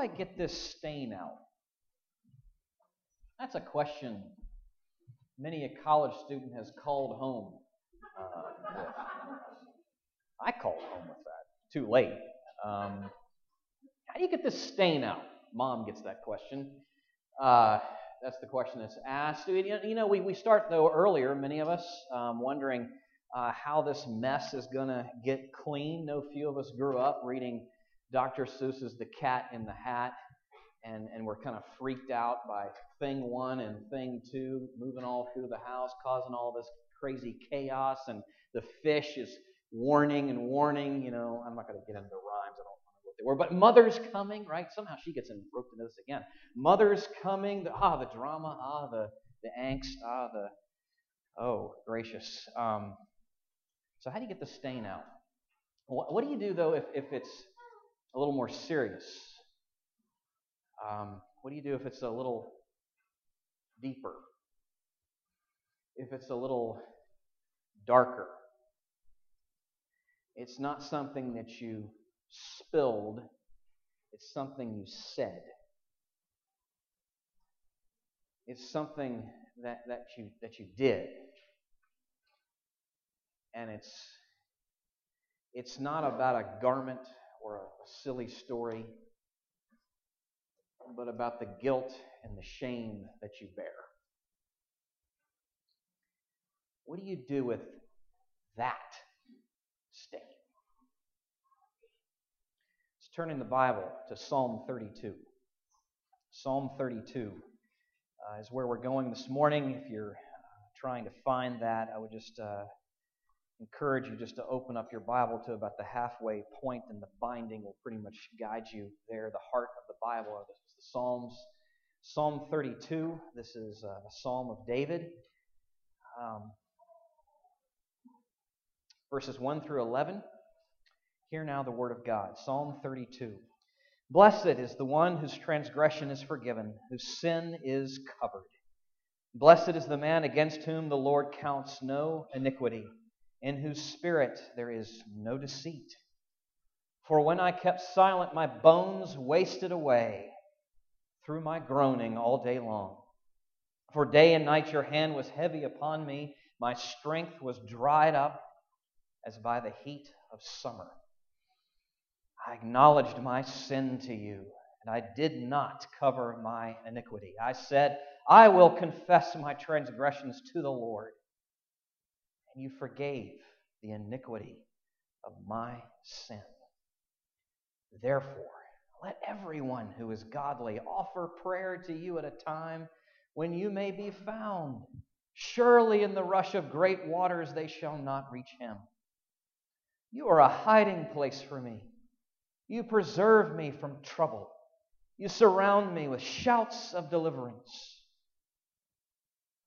I get this stain out? That's a question many a college student has called home uh. I called home with that. Too late. Um, how do you get this stain out? Mom gets that question. Uh, that's the question that's asked. You know, we, we start, though, earlier, many of us, um, wondering uh, how this mess is going to get clean. No few of us grew up reading Dr. Seuss's The Cat in the Hat, and, and we're kind of freaked out by thing one and thing two moving all through the house, causing all this crazy chaos, and the fish is warning and warning. You know, I'm not going to get into the rhymes. I don't know what they were, but mother's coming, right? Somehow she gets in, roped into this again. Mother's coming. The, ah, the drama. Ah, the the angst. Ah, the oh gracious. Um, so how do you get the stain out? What, what do you do though if, if it's a little more serious? Um, what do you do if it's a little deeper? If it's a little darker? It's not something that you spilled, it's something you said. It's something that, that, you, that you did. And it's, it's not about a garment or a, a silly story, but about the guilt and the shame that you bear. What do you do with that stain? Let's turn in the Bible to Psalm 32. Psalm 32 uh, is where we're going this morning. If you're uh, trying to find that, I would just uh, encourage you just to open up your Bible to about the halfway point, and the binding will pretty much guide you there. The heart of the Bible are the, the Psalms. Psalm 32, this is a psalm of David. Um, verses 1 through 11. Hear now the word of God. Psalm 32. Blessed is the one whose transgression is forgiven, whose sin is covered. Blessed is the man against whom the Lord counts no iniquity in whose spirit there is no deceit. For when I kept silent, my bones wasted away through my groaning all day long. For day and night your hand was heavy upon me, my strength was dried up as by the heat of summer. I acknowledged my sin to you, and I did not cover my iniquity. I said, I will confess my transgressions to the Lord and you forgave the iniquity of my sin. Therefore, let everyone who is godly offer prayer to you at a time when you may be found. Surely in the rush of great waters they shall not reach him. You are a hiding place for me. You preserve me from trouble. You surround me with shouts of deliverance.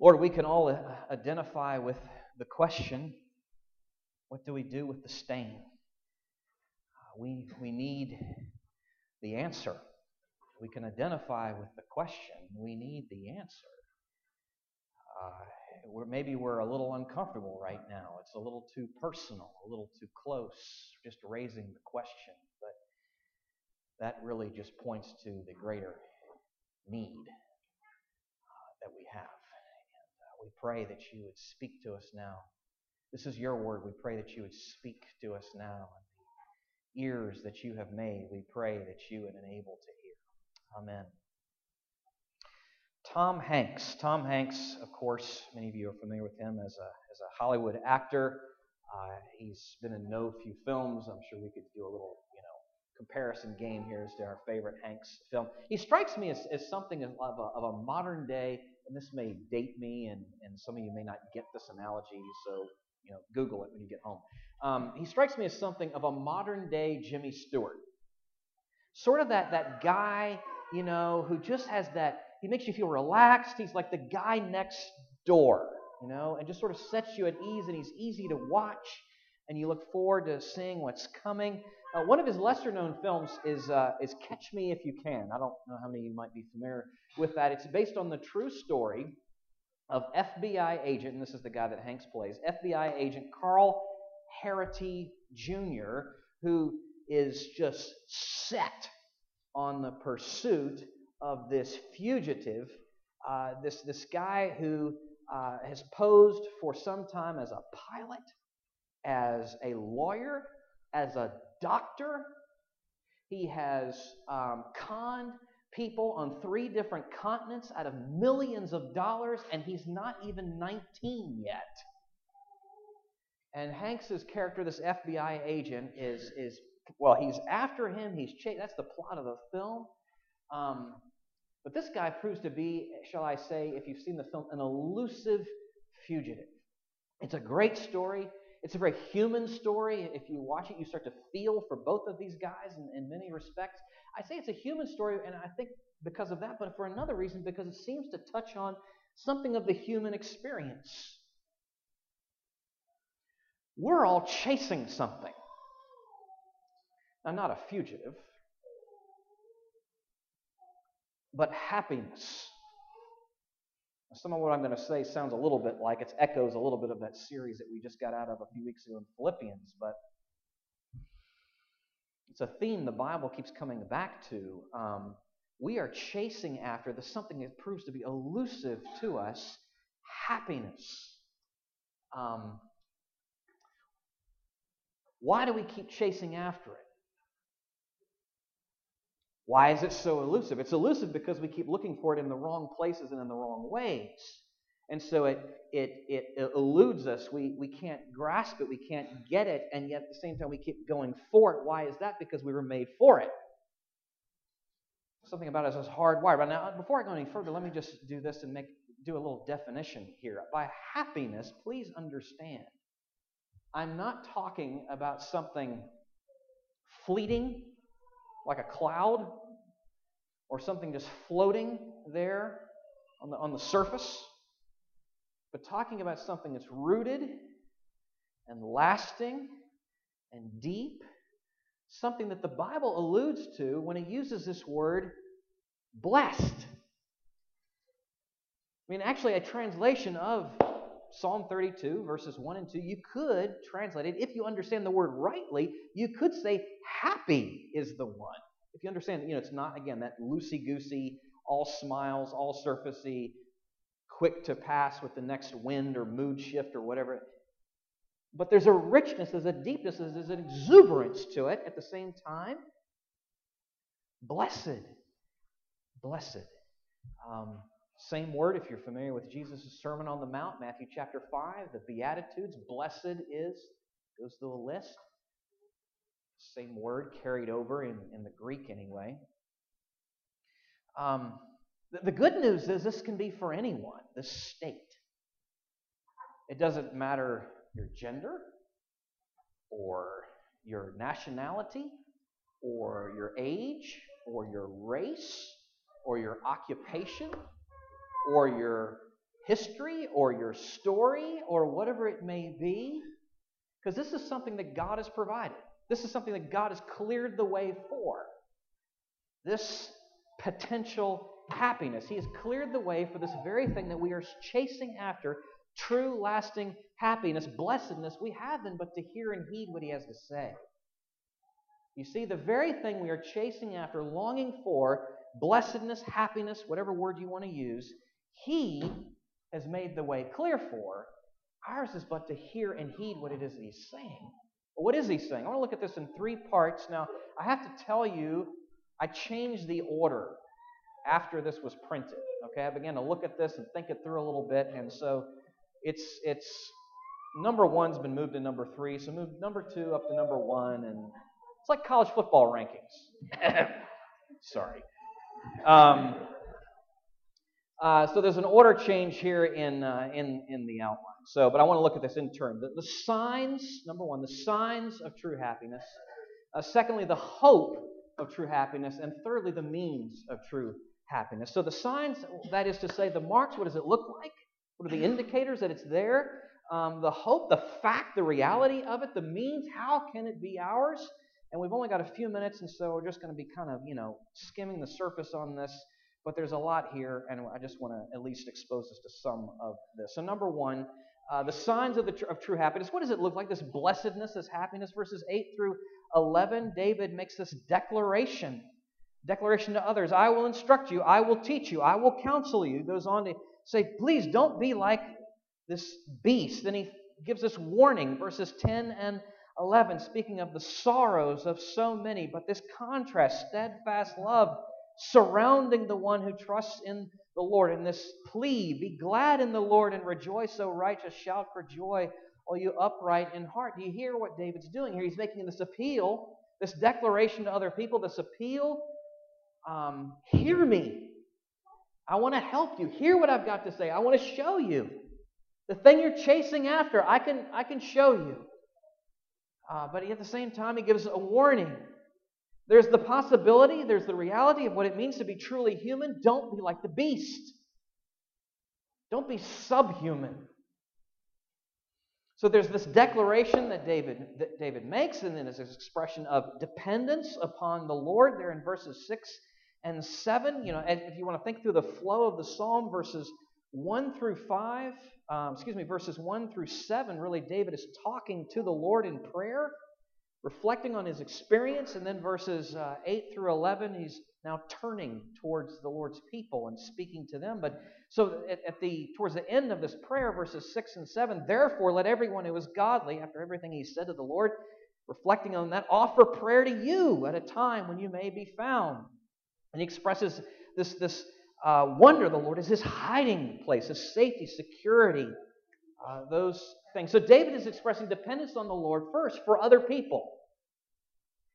Lord, we can all uh, identify with the question what do we do with the stain? Uh, we, we need the answer. We can identify with the question. We need the answer. Uh, we're, maybe we're a little uncomfortable right now. It's a little too personal, a little too close, just raising the question. But that really just points to the greater need uh, that we have we pray that you would speak to us now. This is your word. We pray that you would speak to us now. The ears that you have made, we pray that you would enable to hear. Amen. Tom Hanks. Tom Hanks, of course, many of you are familiar with him as a, as a Hollywood actor. Uh, he's been in no few films. I'm sure we could do a little, you know, comparison game here as to our favorite Hanks film. He strikes me as, as something of a, of a modern day and this may date me, and, and some of you may not get this analogy, so you know, Google it when you get home. Um, he strikes me as something of a modern day Jimmy Stewart. Sort of that, that guy, you know, who just has that, he makes you feel relaxed. He's like the guy next door, you know, and just sort of sets you at ease, and he's easy to watch, and you look forward to seeing what's coming. Uh, one of his lesser known films is, uh, is Catch Me If You Can. I don't know how many of you might be familiar with that. It's based on the true story of FBI agent, and this is the guy that Hanks plays, FBI agent Carl Hanratty Jr., who is just set on the pursuit of this fugitive, uh, this, this guy who uh, has posed for some time as a pilot, as a lawyer, as a doctor. He has um, conned people on three different continents out of millions of dollars, and he's not even 19 yet. And Hanks's character, this FBI agent, is is well, he's after him. He's ch- that's the plot of the film. Um, but this guy proves to be, shall I say, if you've seen the film, an elusive fugitive. It's a great story. It's a very human story. If you watch it, you start to feel for both of these guys in, in many respects. I say it's a human story, and I think because of that, but for another reason, because it seems to touch on something of the human experience. We're all chasing something. Now, not a fugitive, but happiness. Some of what I'm going to say sounds a little bit like it echoes a little bit of that series that we just got out of a few weeks ago in Philippians, but it's a theme the Bible keeps coming back to. Um, we are chasing after the something that proves to be elusive to us happiness. Um, why do we keep chasing after it? Why is it so elusive? It's elusive because we keep looking for it in the wrong places and in the wrong ways. And so it, it, it eludes us. We, we can't grasp it. We can't get it. And yet at the same time, we keep going for it. Why is that? Because we were made for it. Something about us is hardwired. But now, before I go any further, let me just do this and make do a little definition here. By happiness, please understand, I'm not talking about something fleeting like a cloud or something just floating there on the, on the surface, but talking about something that's rooted and lasting and deep, something that the Bible alludes to when it uses this word blessed. I mean, actually, a translation of Psalm 32, verses 1 and 2, you could translate it, if you understand the word rightly, you could say, happy is the one. If you understand, you know, it's not, again, that loosey goosey, all smiles, all surfacey, quick to pass with the next wind or mood shift or whatever. But there's a richness, there's a deepness, there's an exuberance to it at the same time. Blessed. Blessed. Um, same word, if you're familiar with Jesus' Sermon on the Mount, Matthew chapter 5, the Beatitudes, blessed is, goes through a list. Same word carried over in, in the Greek anyway. Um, the, the good news is this can be for anyone, the state. It doesn't matter your gender or your nationality or your age or your race or your occupation or your history or your story or whatever it may be. Because this is something that God has provided. This is something that God has cleared the way for. This potential happiness. He has cleared the way for this very thing that we are chasing after true, lasting happiness, blessedness. We have then but to hear and heed what He has to say. You see, the very thing we are chasing after, longing for, blessedness, happiness, whatever word you want to use, he has made the way clear for. Ours is but to hear and heed what it is that He's saying. What is He saying? I want to look at this in three parts. Now, I have to tell you, I changed the order after this was printed. Okay, I began to look at this and think it through a little bit, and so it's it's number one's been moved to number three, so move number two up to number one, and it's like college football rankings. Sorry. Um, uh, so there's an order change here in, uh, in, in the outline. So, but I want to look at this in turn. The, the signs, number one, the signs of true happiness. Uh, secondly, the hope of true happiness, and thirdly, the means of true happiness. So the signs, that is to say, the marks, what does it look like? What are the indicators that it's there? Um, the hope, the fact, the reality of it, the means, how can it be ours? And we've only got a few minutes, and so we're just going to be kind of, you know, skimming the surface on this. But there's a lot here, and I just want to at least expose us to some of this. So, number one, uh, the signs of, the tr- of true happiness. What does it look like? This blessedness, this happiness. Verses 8 through 11, David makes this declaration. Declaration to others I will instruct you, I will teach you, I will counsel you. He goes on to say, please don't be like this beast. Then he gives this warning, verses 10 and 11, speaking of the sorrows of so many, but this contrast, steadfast love surrounding the one who trusts in the Lord. In this plea, be glad in the Lord and rejoice, O righteous, shout for joy, all you upright in heart. Do you hear what David's doing here? He's making this appeal, this declaration to other people, this appeal. Um, hear me. I want to help you. Hear what I've got to say. I want to show you. The thing you're chasing after, I can, I can show you. Uh, but at the same time, he gives a warning. There's the possibility, there's the reality of what it means to be truly human. Don't be like the beast. Don't be subhuman. So there's this declaration that David, that David makes, and then there's this expression of dependence upon the Lord there in verses 6 and 7. You know, if you want to think through the flow of the psalm, verses 1 through 5, um, excuse me, verses 1 through 7, really David is talking to the Lord in prayer, reflecting on his experience. And then verses uh, 8 through 11, he's now turning towards the Lord's people and speaking to them. But so at, at the towards the end of this prayer, verses 6 and 7, therefore let everyone who is godly, after everything he said to the Lord, reflecting on that, offer prayer to you at a time when you may be found. And he expresses this, this uh, wonder the Lord is his hiding place, his safety, security, uh, those things. So David is expressing dependence on the Lord first for other people.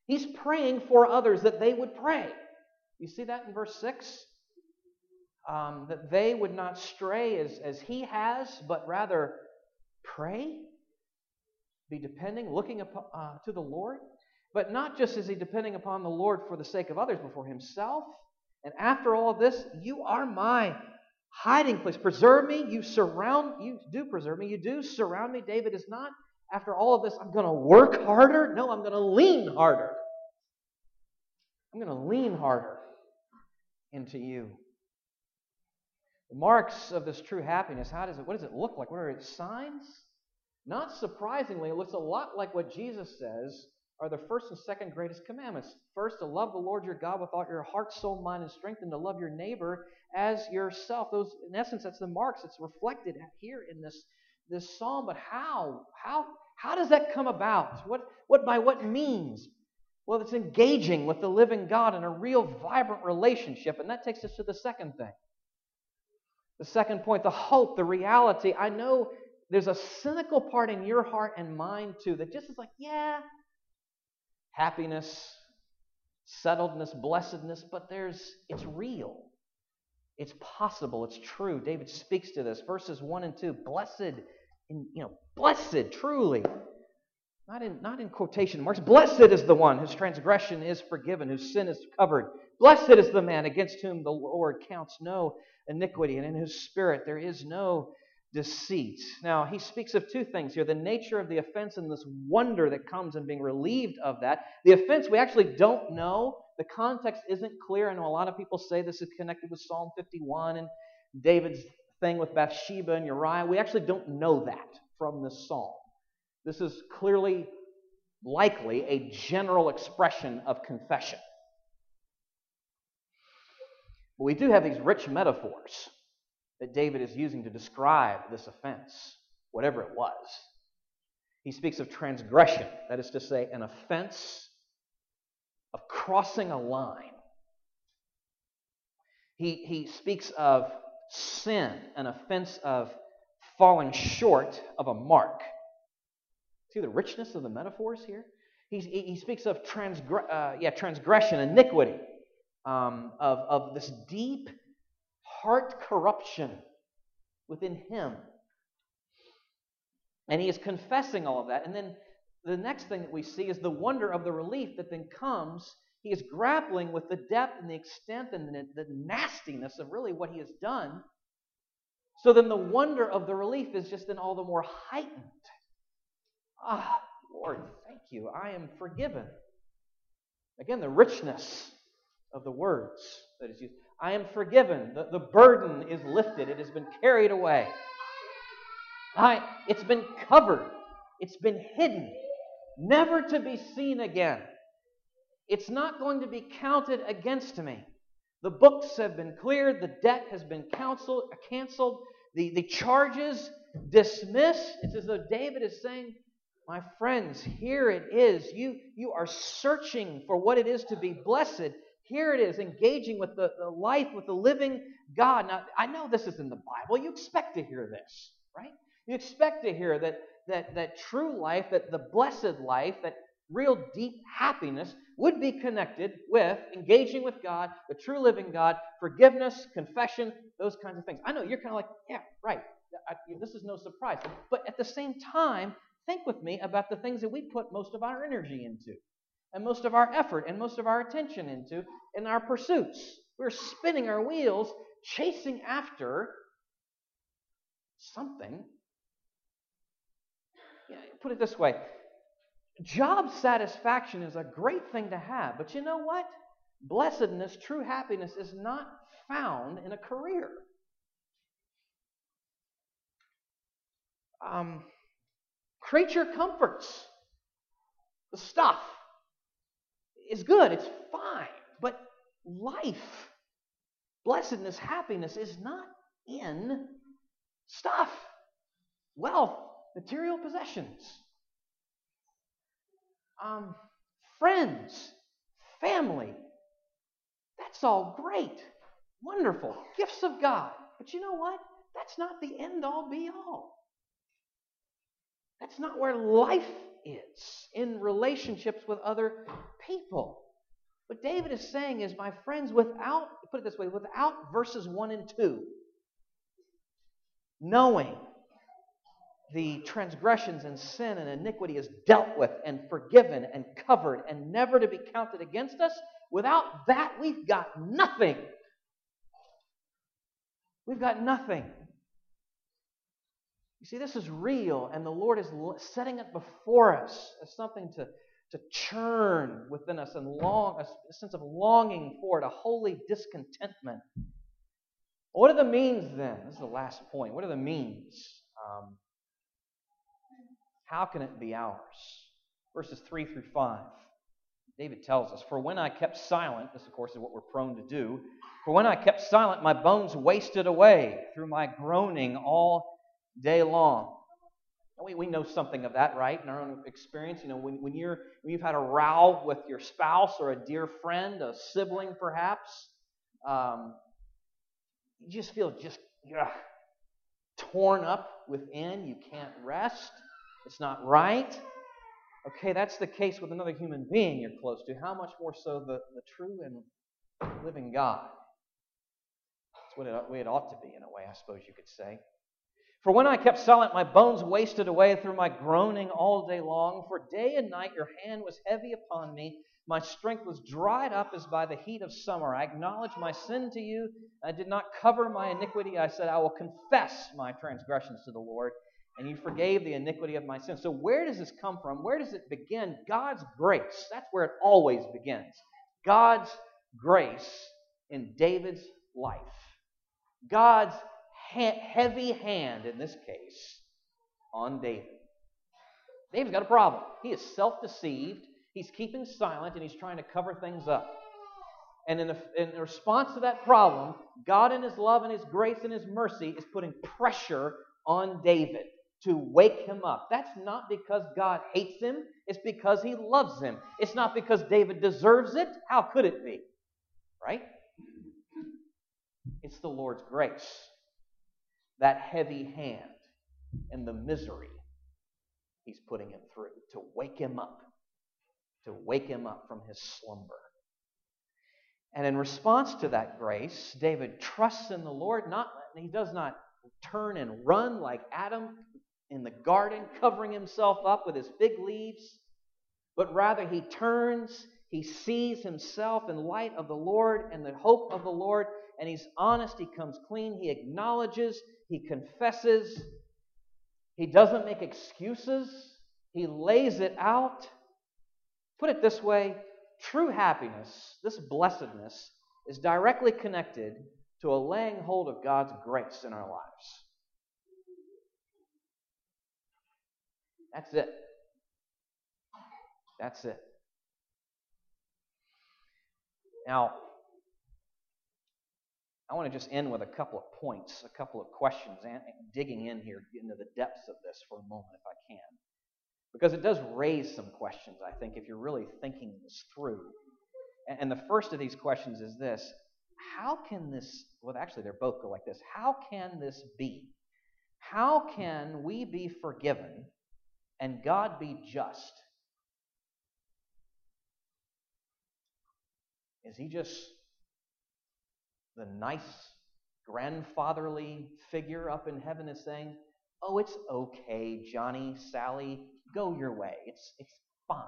He's praying for others that they would pray. You see that in verse 6? Um, that they would not stray as, as he has, but rather pray, be depending, looking up, uh, to the Lord. But not just is he depending upon the Lord for the sake of others, but for himself and after all of this, you are my hiding place. Preserve me. You surround, you do preserve me. You do surround me. David is not, after all of this, I'm going to work harder. No, I'm going to lean harder. I'm going to lean harder into you. The marks of this true happiness, how does it, what does it look like? What are its signs? Not surprisingly, it looks a lot like what Jesus says are the first and second greatest commandments. First, to love the Lord your God with all your heart, soul, mind, and strength, and to love your neighbor as yourself. Those, in essence, that's the marks. It's reflected here in this, this psalm. But how? How? How does that come about? What, what by what means? Well, it's engaging with the living God in a real vibrant relationship, and that takes us to the second thing. The second point, the hope, the reality. I know there's a cynical part in your heart and mind too that just is like, yeah, happiness, settledness, blessedness, but there's it's real. It's possible, it's true. David speaks to this. Verses 1 and 2, blessed in, you know, blessed truly. Not in, not in quotation marks. Blessed is the one whose transgression is forgiven, whose sin is covered. Blessed is the man against whom the Lord counts no iniquity, and in whose spirit there is no deceit. Now, he speaks of two things here the nature of the offense and this wonder that comes in being relieved of that. The offense, we actually don't know. The context isn't clear. I know a lot of people say this is connected with Psalm 51 and David's thing with Bathsheba and Uriah. We actually don't know that from this psalm. This is clearly, likely, a general expression of confession. But we do have these rich metaphors that David is using to describe this offense, whatever it was. He speaks of transgression, that is to say, an offense of crossing a line. He, he speaks of sin, an offense of falling short of a mark. See the richness of the metaphors here? He, he speaks of transgre- uh, yeah, transgression, iniquity, um, of, of this deep heart corruption within him. And he is confessing all of that. And then the next thing that we see is the wonder of the relief that then comes he is grappling with the depth and the extent and the, nastiness of really what he has done. So then the wonder of the relief is just then all the more heightened. Ah, Lord, thank you. I am forgiven. Again, the richness of the words that is used. I am forgiven. The, the burden is lifted, it has been carried away. I, it's been covered, it's been hidden, never to be seen again. It's not going to be counted against me. The books have been cleared, the debt has been canceled, uh, canceled the, the charges dismissed. It's as though David is saying, My friends, here it is. You, you are searching for what it is to be blessed. Here it is, engaging with the, the life, with the living God. Now, I know this is in the Bible. You expect to hear this, right? You expect to hear that, that, that true life, that the blessed life, that real deep happiness would be connected with engaging with God, the true living God, forgiveness, confession, those kinds of things. I know you're kind of like, yeah, right. I, this is no surprise. But at the same time, think with me about the things that we put most of our energy into, and most of our effort, and most of our attention into in our pursuits. We're spinning our wheels, chasing after something. Put it this way Job satisfaction is a great thing to have, but you know what? Blessedness, true happiness, is not found in a career. Um, creature comforts, the stuff, is good, it's fine, but life, blessedness, happiness is not in stuff, wealth, material possessions um, friends, family. That's all great, wonderful, gifts of God. But you know what? That's not the end all be all. That's not where life is in relationships with other people. What David is saying is, my friends, without, put it this way, without verses 1 and 2, knowing the transgressions and sin and iniquity is dealt with and forgiven and covered and never to be counted against us, without that, we've got nothing. We've got nothing. You see, this is real, and the Lord is setting it before us as something to, to churn within us and long, a sense of longing for it, a holy discontentment. What are the means then? This is the last point. What are the means? Um, how can it be ours? Verses 3 through 5. David tells us, For when I kept silent, this of course is what we're prone to do, for when I kept silent, my bones wasted away through my groaning all day long. We, we know something of that, right? In our own experience, you know, when, when, you're, when you've had a row with your spouse or a dear friend, a sibling perhaps, um, you just feel just ugh, torn up within. You can't rest. It's not right. Okay, that's the case with another human being you're close to. How much more so the, the true and living God? That's what it, way it ought to be, in a way, I suppose you could say. For when I kept silent, my bones wasted away through my groaning all day long. For day and night your hand was heavy upon me. My strength was dried up as by the heat of summer. I acknowledged my sin to you. I did not cover my iniquity. I said, I will confess my transgressions to the Lord, and you forgave the iniquity of my sin. So, where does this come from? Where does it begin? God's grace. That's where it always begins. God's grace in David's life. God's heavy hand, in this case, on David. David's got a problem. He is self deceived, he's keeping silent, and he's trying to cover things up. And in, the, in response to that problem, God, in His love and His grace and His mercy, is putting pressure on David to wake him up. That's not because God hates him, it's because he loves him. It's not because David deserves it. How could it be? Right? It's the Lord's grace. That heavy hand and the misery he's putting him through to wake him up, to wake him up from his slumber. And in response to that grace, David trusts in the Lord. Not he does not turn and run like Adam in the garden, covering himself up with his fig leaves, but rather he turns, he He sees himself in light of the Lord and the hope of the Lord, and he's honest. He comes clean. He acknowledges. He confesses. He doesn't make excuses. He lays it out. Put it this way true happiness, this blessedness, is directly connected to a laying hold of God's grace in our lives. That's it. That's it. Now, I want to just end with a couple of points, a couple of questions, and digging in here into the depths of this for a moment, if I can. Because it does raise some questions, I think, if you're really thinking this through. And the first of these questions is this How can this, well, actually, they're both go like this How can this be? How can we be forgiven and God be just? Is he just the nice grandfatherly figure up in heaven is saying, Oh, it's okay, Johnny, Sally, go your way. It's, it's fine.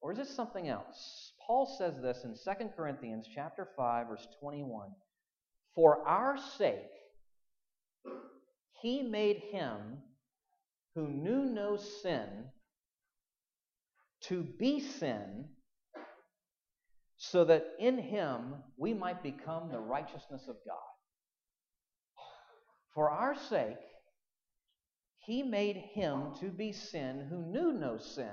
Or is it something else? Paul says this in 2 Corinthians chapter 5 verse 21. For our sake he made him who knew no sin to be sin so that in him we might become the righteousness of God. For our sake, he made him to be sin who knew no sin,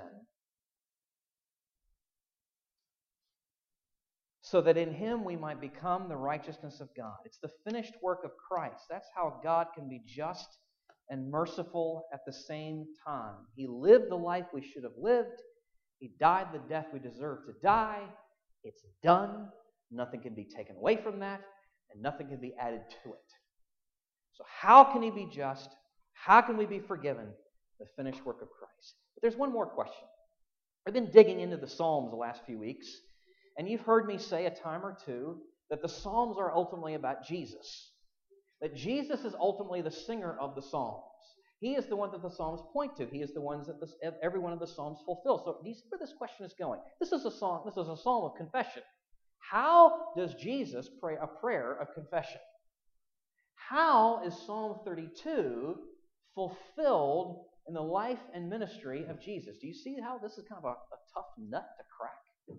so that in him we might become the righteousness of God. It's the finished work of Christ. That's how God can be just and merciful at the same time. He lived the life we should have lived, He died the death we deserve to die. It's done. Nothing can be taken away from that, and nothing can be added to it. So, how can He be just? How can we be forgiven? The finished work of Christ. But there's one more question. I've been digging into the Psalms the last few weeks, and you've heard me say a time or two that the Psalms are ultimately about Jesus. That Jesus is ultimately the singer of the Psalms. He is the one that the Psalms point to. He is the ones that this, every one of the Psalms fulfills. So do you see where this question is going? This is a song. This is a psalm of confession. How does Jesus pray a prayer of confession? How is Psalm 32 fulfilled in the life and ministry of Jesus? Do you see how this is kind of a, a tough nut to crack?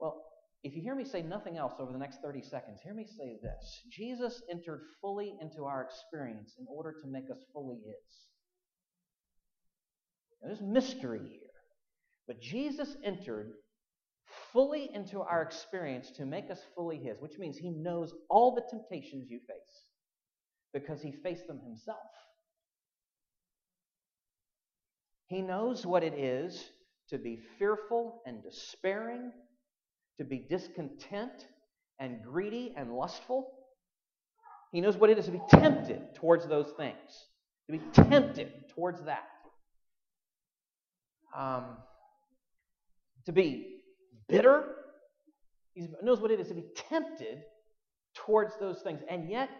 Well, if you hear me say nothing else over the next 30 seconds, hear me say this Jesus entered fully into our experience in order to make us fully His. Now, there's mystery here. But Jesus entered fully into our experience to make us fully His, which means He knows all the temptations you face because He faced them Himself. He knows what it is to be fearful and despairing to be discontent and greedy and lustful. He knows what it is to be tempted towards those things, to be tempted towards that. Um, to be bitter. He knows what it is to be tempted towards those things, and yet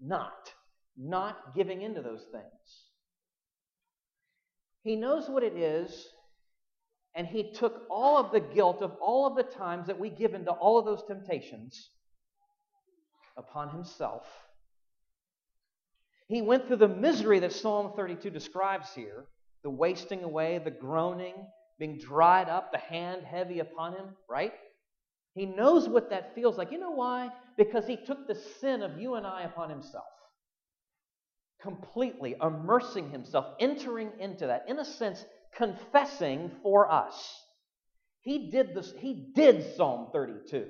not, not giving into those things. He knows what it is and he took all of the guilt of all of the times that we give into all of those temptations upon himself. He went through the misery that Psalm 32 describes here the wasting away, the groaning, being dried up, the hand heavy upon him, right? He knows what that feels like. You know why? Because he took the sin of you and I upon himself. Completely immersing himself, entering into that. In a sense, confessing for us. He did this, he did Psalm 32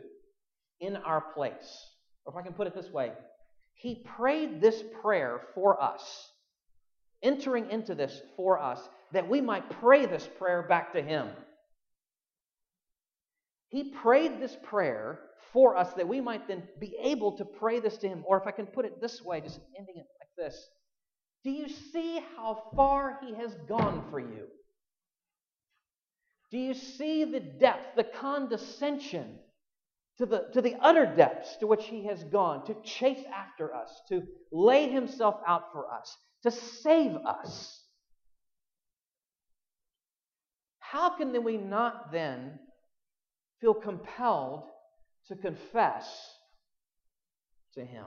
in our place. Or if I can put it this way, he prayed this prayer for us, entering into this for us, that we might pray this prayer back to him. He prayed this prayer for us that we might then be able to pray this to him. Or if I can put it this way, just ending it like this Do you see how far he has gone for you? Do you see the depth, the condescension to the, to the utter depths to which he has gone to chase after us, to lay himself out for us, to save us? how can we not then feel compelled to confess to Him?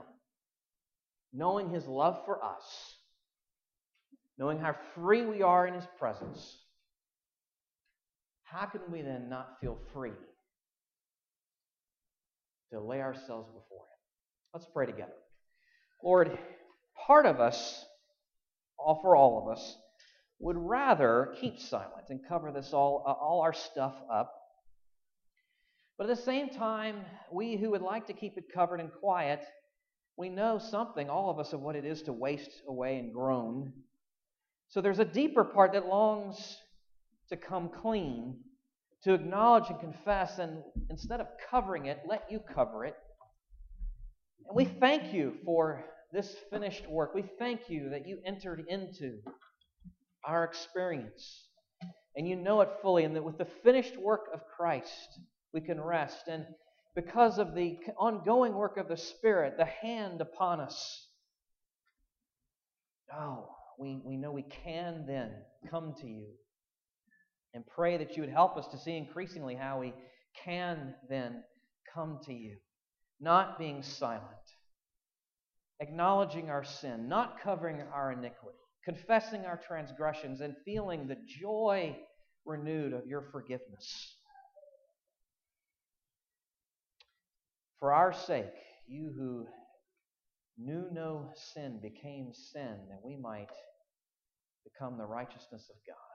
Knowing His love for us, knowing how free we are in His presence, how can we then not feel free to lay ourselves before Him? Let's pray together. Lord, part of us, all for all of us, would rather keep silent and cover this all, uh, all our stuff up. But at the same time, we who would like to keep it covered and quiet, we know something, all of us, of what it is to waste away and groan. So there's a deeper part that longs to come clean, to acknowledge and confess, and instead of covering it, let you cover it. And we thank you for this finished work. We thank you that you entered into our experience. And you know it fully, and that with the finished work of Christ, we can rest. And because of the ongoing work of the Spirit, the hand upon us, oh, we, we know we can then come to you and pray that you would help us to see increasingly how we can then come to you, not being silent, acknowledging our sin, not covering our iniquity confessing our transgressions, and feeling the joy renewed of your forgiveness. For our sake, you who knew no sin became sin, that we might become the righteousness of God.